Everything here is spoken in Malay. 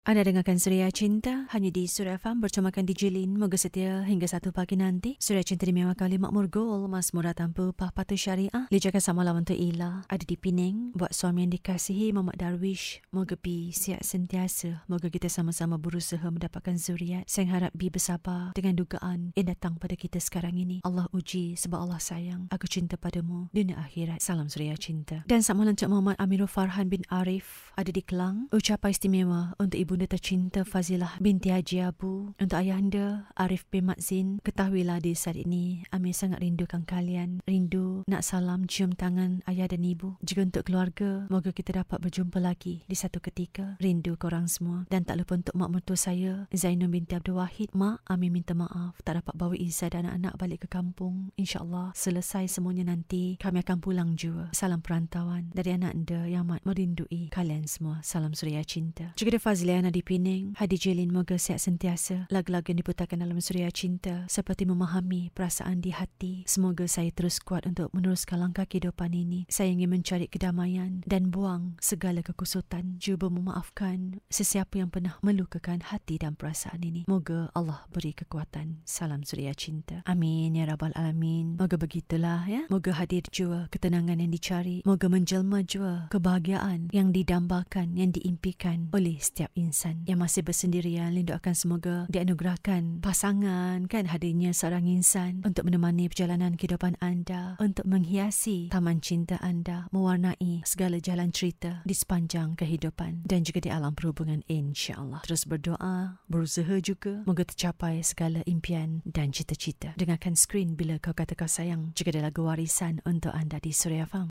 Anda dengarkan Suria Cinta hanya di Suria Farm bercamakan di Jilin. Moga setia hingga satu pagi nanti. Suria Cinta dimewahkan oleh Makmur Gol, Mas Murah Tanpa Pah Patu Syariah. Dijaga sama lawan tu Ila. Ada di Penang. Buat suami yang dikasihi Muhammad Darwish. Moga pi sihat sentiasa. Moga kita sama-sama berusaha mendapatkan zuriat. Saya harap bi bersabar dengan dugaan yang datang pada kita sekarang ini. Allah uji sebab Allah sayang. Aku cinta padamu dunia akhirat. Salam Suria Cinta. Dan sama Encik Muhammad Amirul Farhan bin Arif ada di Kelang. Ucapan istimewa untuk ibu ibunda tercinta Fazilah binti Haji Abu. Untuk ayahanda Arif bin Matzin, ketahuilah di saat ini Amir sangat rindukan kalian. Rindu nak salam cium tangan ayah dan ibu. Juga untuk keluarga, moga kita dapat berjumpa lagi di satu ketika. Rindu korang semua. Dan tak lupa untuk mak mertua saya, Zainul binti Abdul Wahid. Mak, Amir minta maaf tak dapat bawa Izzah dan anak-anak balik ke kampung. InsyaAllah selesai semuanya nanti, kami akan pulang juga. Salam perantauan dari anak anda yang amat merindui kalian semua. Salam suria cinta. Juga ada Fazliah Diana di Pening, Hadi Jelin moga sihat sentiasa. Lagu-lagu yang diputarkan dalam suria cinta seperti memahami perasaan di hati. Semoga saya terus kuat untuk meneruskan langkah kehidupan ini. Saya ingin mencari kedamaian dan buang segala kekusutan. Cuba memaafkan sesiapa yang pernah melukakan hati dan perasaan ini. Moga Allah beri kekuatan. Salam suria cinta. Amin ya rabbal alamin. Moga begitulah ya. Moga hadir jua ketenangan yang dicari. Moga menjelma jua kebahagiaan yang didambakan, yang diimpikan oleh setiap insan insan. Yang masih bersendirian Lindu akan semoga dianugerahkan pasangan kan? Hadirnya seorang insan untuk menemani perjalanan kehidupan anda untuk menghiasi taman cinta anda mewarnai segala jalan cerita di sepanjang kehidupan dan juga di alam perhubungan insyaAllah. Terus berdoa berusaha juga moga tercapai segala impian dan cita-cita. Dengarkan skrin bila kau kata kau sayang juga ada lagu warisan untuk anda di Surya Farm